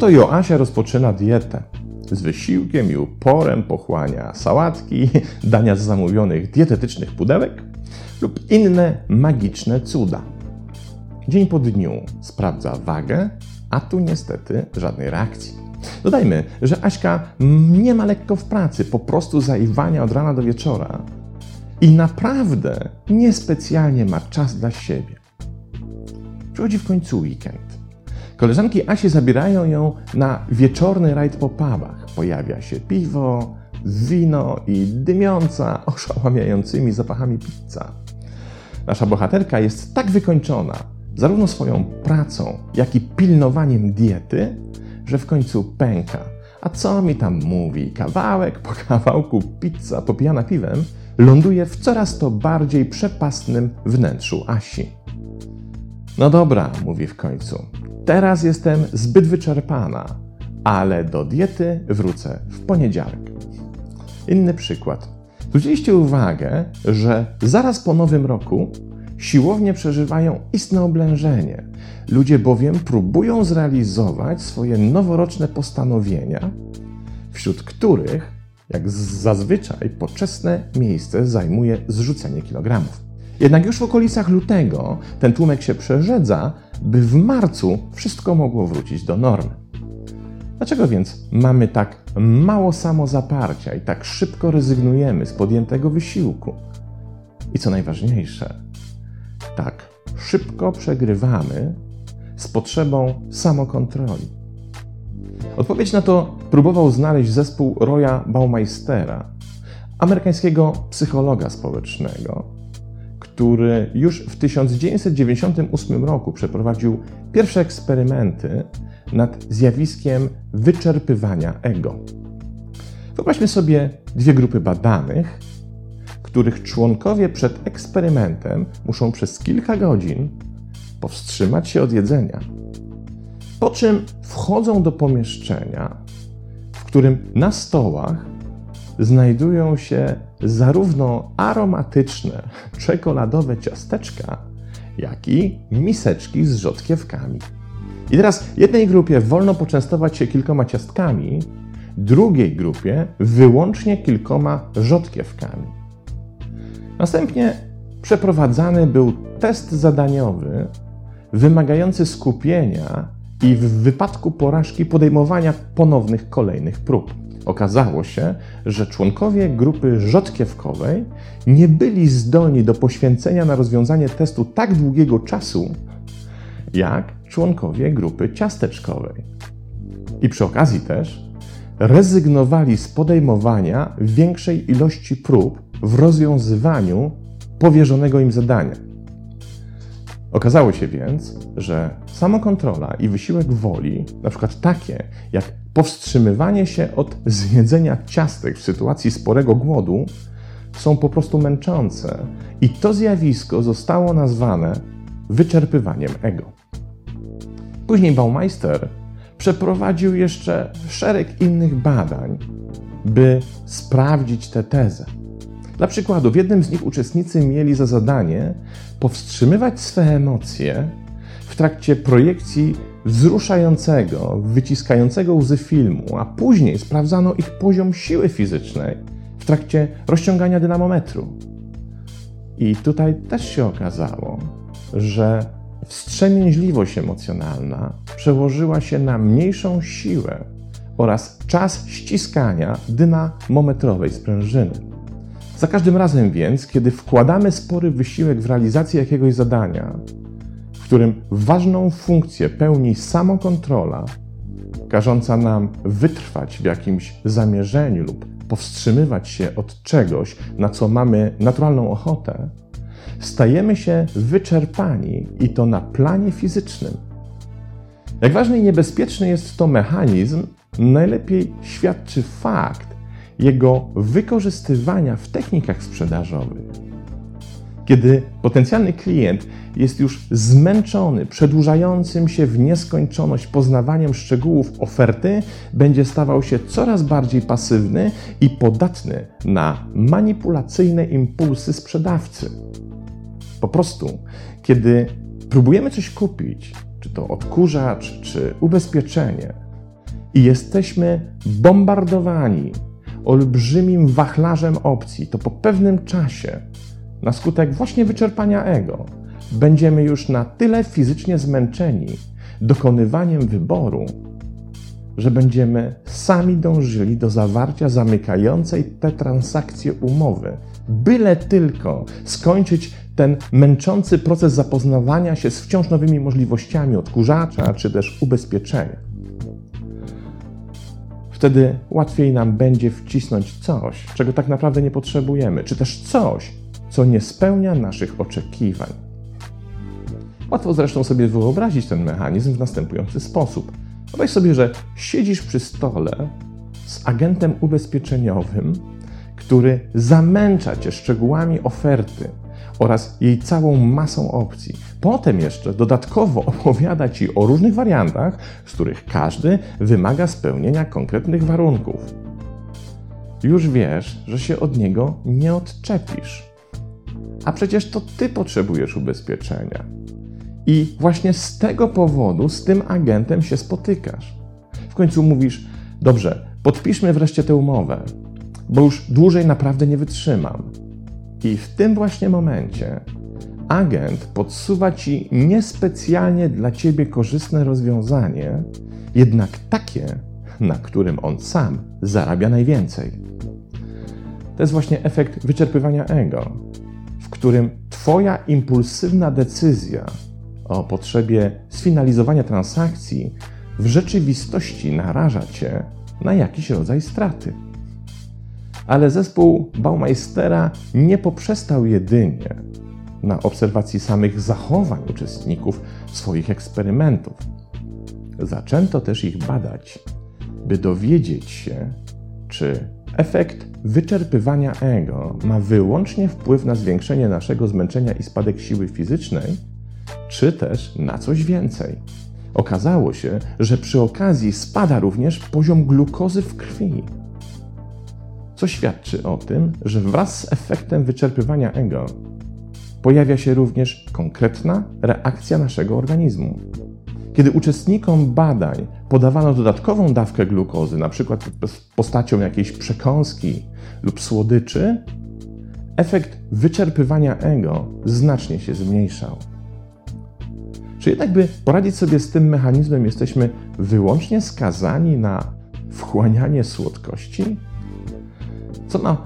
Oto Joasia rozpoczyna dietę. Z wysiłkiem i uporem pochłania sałatki, dania z zamówionych dietetycznych pudełek lub inne magiczne cuda. Dzień po dniu sprawdza wagę, a tu niestety żadnej reakcji. Dodajmy, że Aśka nie ma lekko w pracy, po prostu zaiwania od rana do wieczora i naprawdę niespecjalnie ma czas dla siebie. Przychodzi w końcu weekend. Koleżanki Asi zabierają ją na wieczorny rajd po pubach. Pojawia się piwo, wino i dymiąca, oszałamiającymi zapachami pizza. Nasza bohaterka jest tak wykończona, zarówno swoją pracą, jak i pilnowaniem diety, że w końcu pęka. A co mi tam mówi? Kawałek po kawałku pizza popijana piwem ląduje w coraz to bardziej przepastnym wnętrzu Asi. No dobra, mówi w końcu. Teraz jestem zbyt wyczerpana, ale do diety wrócę w poniedziałek. Inny przykład. Zwróciliście uwagę, że zaraz po nowym roku siłownie przeżywają istne oblężenie. Ludzie bowiem próbują zrealizować swoje noworoczne postanowienia, wśród których, jak zazwyczaj, poczesne miejsce zajmuje zrzucenie kilogramów. Jednak już w okolicach lutego ten tłumek się przerzedza, by w marcu wszystko mogło wrócić do normy. Dlaczego więc mamy tak mało samozaparcia i tak szybko rezygnujemy z podjętego wysiłku? I co najważniejsze, tak szybko przegrywamy z potrzebą samokontroli. Odpowiedź na to próbował znaleźć zespół Roya Baumeistera, amerykańskiego psychologa społecznego, który już w 1998 roku przeprowadził pierwsze eksperymenty nad zjawiskiem wyczerpywania ego. Wyobraźmy sobie dwie grupy badanych, których członkowie przed eksperymentem muszą przez kilka godzin powstrzymać się od jedzenia. Po czym wchodzą do pomieszczenia, w którym na stołach znajdują się zarówno aromatyczne czekoladowe ciasteczka, jak i miseczki z rzodkiewkami. I teraz jednej grupie wolno poczęstować się kilkoma ciastkami, drugiej grupie wyłącznie kilkoma rzodkiewkami. Następnie przeprowadzany był test zadaniowy wymagający skupienia i w wypadku porażki podejmowania ponownych kolejnych prób. Okazało się, że członkowie grupy rzodkiewkowej nie byli zdolni do poświęcenia na rozwiązanie testu tak długiego czasu, jak członkowie grupy ciasteczkowej. I przy okazji też rezygnowali z podejmowania większej ilości prób w rozwiązywaniu powierzonego im zadania. Okazało się więc, że samokontrola i wysiłek woli, na przykład takie jak powstrzymywanie się od zjedzenia ciastek w sytuacji sporego głodu, są po prostu męczące i to zjawisko zostało nazwane wyczerpywaniem ego. Później Baumeister przeprowadził jeszcze szereg innych badań, by sprawdzić tę tezę. Dla przykładu, w jednym z nich uczestnicy mieli za zadanie powstrzymywać swe emocje w trakcie projekcji wzruszającego, wyciskającego łzy filmu, a później sprawdzano ich poziom siły fizycznej w trakcie rozciągania dynamometru. I tutaj też się okazało, że wstrzemięźliwość emocjonalna przełożyła się na mniejszą siłę oraz czas ściskania dynamometrowej sprężyny. Za każdym razem więc, kiedy wkładamy spory wysiłek w realizację jakiegoś zadania, w którym ważną funkcję pełni samokontrola, każąca nam wytrwać w jakimś zamierzeniu lub powstrzymywać się od czegoś, na co mamy naturalną ochotę, stajemy się wyczerpani i to na planie fizycznym. Jak ważny i niebezpieczny jest to mechanizm, najlepiej świadczy fakt, jego wykorzystywania w technikach sprzedażowych. Kiedy potencjalny klient jest już zmęczony przedłużającym się w nieskończoność poznawaniem szczegółów oferty, będzie stawał się coraz bardziej pasywny i podatny na manipulacyjne impulsy sprzedawcy. Po prostu, kiedy próbujemy coś kupić, czy to odkurzacz, czy ubezpieczenie, i jesteśmy bombardowani olbrzymim wachlarzem opcji, to po pewnym czasie, na skutek właśnie wyczerpania ego, będziemy już na tyle fizycznie zmęczeni dokonywaniem wyboru, że będziemy sami dążyli do zawarcia zamykającej te transakcje umowy, byle tylko skończyć ten męczący proces zapoznawania się z wciąż nowymi możliwościami odkurzacza czy też ubezpieczenia. Wtedy łatwiej nam będzie wcisnąć coś, czego tak naprawdę nie potrzebujemy, czy też coś, co nie spełnia naszych oczekiwań. Łatwo zresztą sobie wyobrazić ten mechanizm w następujący sposób. Wyobraź sobie, że siedzisz przy stole z agentem ubezpieczeniowym, który zamęcza cię szczegółami oferty oraz jej całą masą opcji. Potem jeszcze dodatkowo opowiada ci o różnych wariantach, z których każdy wymaga spełnienia konkretnych warunków. Już wiesz, że się od niego nie odczepisz. A przecież to ty potrzebujesz ubezpieczenia. I właśnie z tego powodu z tym agentem się spotykasz. W końcu mówisz: Dobrze, podpiszmy wreszcie tę umowę, bo już dłużej naprawdę nie wytrzymam. I w tym właśnie momencie agent podsuwa ci niespecjalnie dla ciebie korzystne rozwiązanie, jednak takie, na którym on sam zarabia najwięcej. To jest właśnie efekt wyczerpywania ego, w którym Twoja impulsywna decyzja o potrzebie sfinalizowania transakcji w rzeczywistości naraża Cię na jakiś rodzaj straty. Ale zespół Baumeistera nie poprzestał jedynie na obserwacji samych zachowań uczestników swoich eksperymentów. Zaczęto też ich badać, by dowiedzieć się, czy efekt wyczerpywania ego ma wyłącznie wpływ na zwiększenie naszego zmęczenia i spadek siły fizycznej, czy też na coś więcej. Okazało się, że przy okazji spada również poziom glukozy w krwi, co świadczy o tym, że wraz z efektem wyczerpywania ego pojawia się również konkretna reakcja naszego organizmu. Kiedy uczestnikom badań podawano dodatkową dawkę glukozy, np. postacią jakiejś przekąski lub słodyczy, efekt wyczerpywania ego znacznie się zmniejszał. Czy jednak, by poradzić sobie z tym mechanizmem, jesteśmy wyłącznie skazani na wchłanianie słodkości? Co ma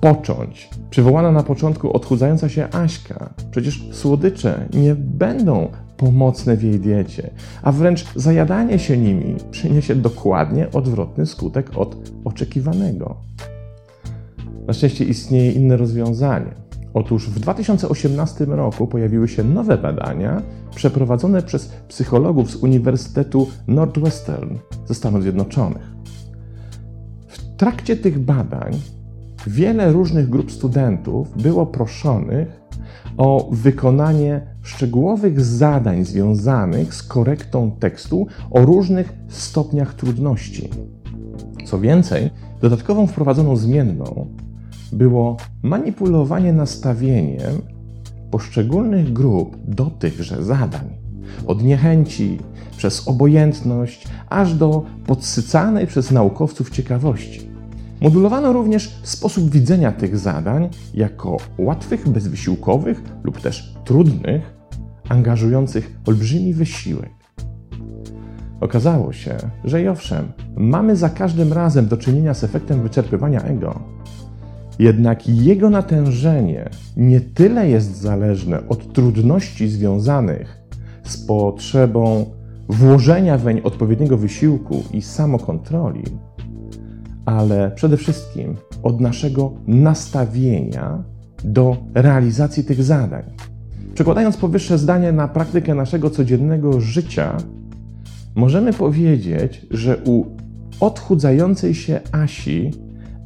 począć? Przywołana na początku odchudzająca się Aśka. Przecież słodycze nie będą pomocne w jej diecie, a wręcz zajadanie się nimi przyniesie dokładnie odwrotny skutek od oczekiwanego. Na szczęście istnieje inne rozwiązanie. Otóż w 2018 roku pojawiły się nowe badania przeprowadzone przez psychologów z Uniwersytetu Northwestern ze Stanów Zjednoczonych. Trakcie tych badań wiele różnych grup studentów było proszonych o wykonanie szczegółowych zadań związanych z korektą tekstu o różnych stopniach trudności. Co więcej, dodatkową wprowadzoną zmienną było manipulowanie nastawieniem poszczególnych grup do tychże zadań. Od niechęci, przez obojętność, aż do podsycanej przez naukowców ciekawości. Modulowano również sposób widzenia tych zadań jako łatwych, bezwysiłkowych lub też trudnych, angażujących olbrzymi wysiłek. Okazało się, że i owszem, mamy za każdym razem do czynienia z efektem wyczerpywania ego, jednak jego natężenie nie tyle jest zależne od trudności związanych z potrzebą włożenia weń odpowiedniego wysiłku i samokontroli, ale przede wszystkim od naszego nastawienia do realizacji tych zadań. Przekładając powyższe zdanie na praktykę naszego codziennego życia, możemy powiedzieć, że u odchudzającej się Asi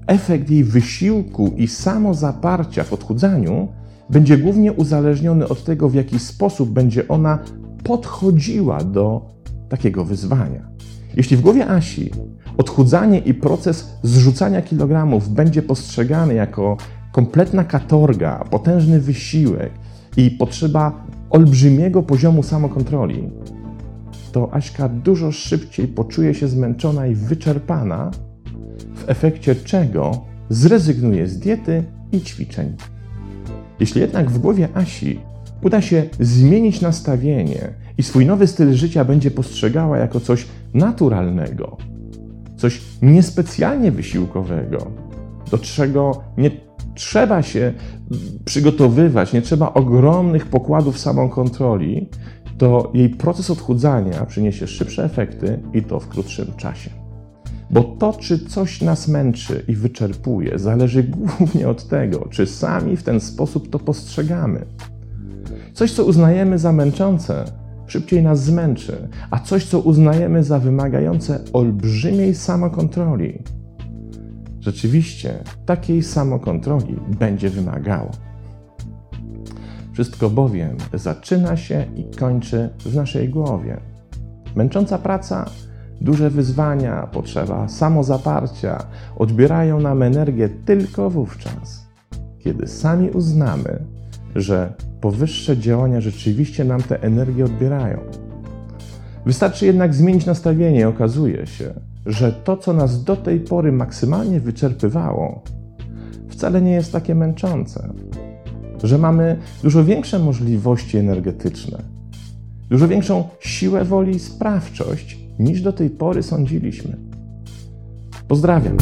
efekt jej wysiłku i samozaparcia w odchudzaniu będzie głównie uzależniony od tego, w jaki sposób będzie ona podchodziła do takiego wyzwania. Jeśli w głowie Asi odchudzanie i proces zrzucania kilogramów będzie postrzegany jako kompletna katorga, potężny wysiłek i potrzeba olbrzymiego poziomu samokontroli, to Aśka dużo szybciej poczuje się zmęczona i wyczerpana, w efekcie czego zrezygnuje z diety i ćwiczeń. Jeśli jednak w głowie Asi uda się zmienić nastawienie i swój nowy styl życia będzie postrzegała jako coś naturalnego, coś niespecjalnie wysiłkowego, do czego nie trzeba się przygotowywać, nie trzeba ogromnych pokładów samokontroli, to jej proces odchudzania przyniesie szybsze efekty i to w krótszym czasie. Bo to, czy coś nas męczy i wyczerpuje, zależy głównie od tego, czy sami w ten sposób to postrzegamy. Coś, co uznajemy za męczące, szybciej nas zmęczy, a coś, co uznajemy za wymagające olbrzymiej samokontroli, rzeczywiście takiej samokontroli będzie wymagało. Wszystko bowiem zaczyna się i kończy w naszej głowie. Męcząca praca, duże wyzwania, potrzeba samozaparcia odbierają nam energię tylko wówczas, kiedy sami uznamy, że powyższe działania rzeczywiście nam tę energię odbierają. Wystarczy jednak zmienić nastawienie i okazuje się, że to, co nas do tej pory maksymalnie wyczerpywało, wcale nie jest takie męczące. Że mamy dużo większe możliwości energetyczne, dużo większą siłę woli i sprawczość niż do tej pory sądziliśmy. Pozdrawiam.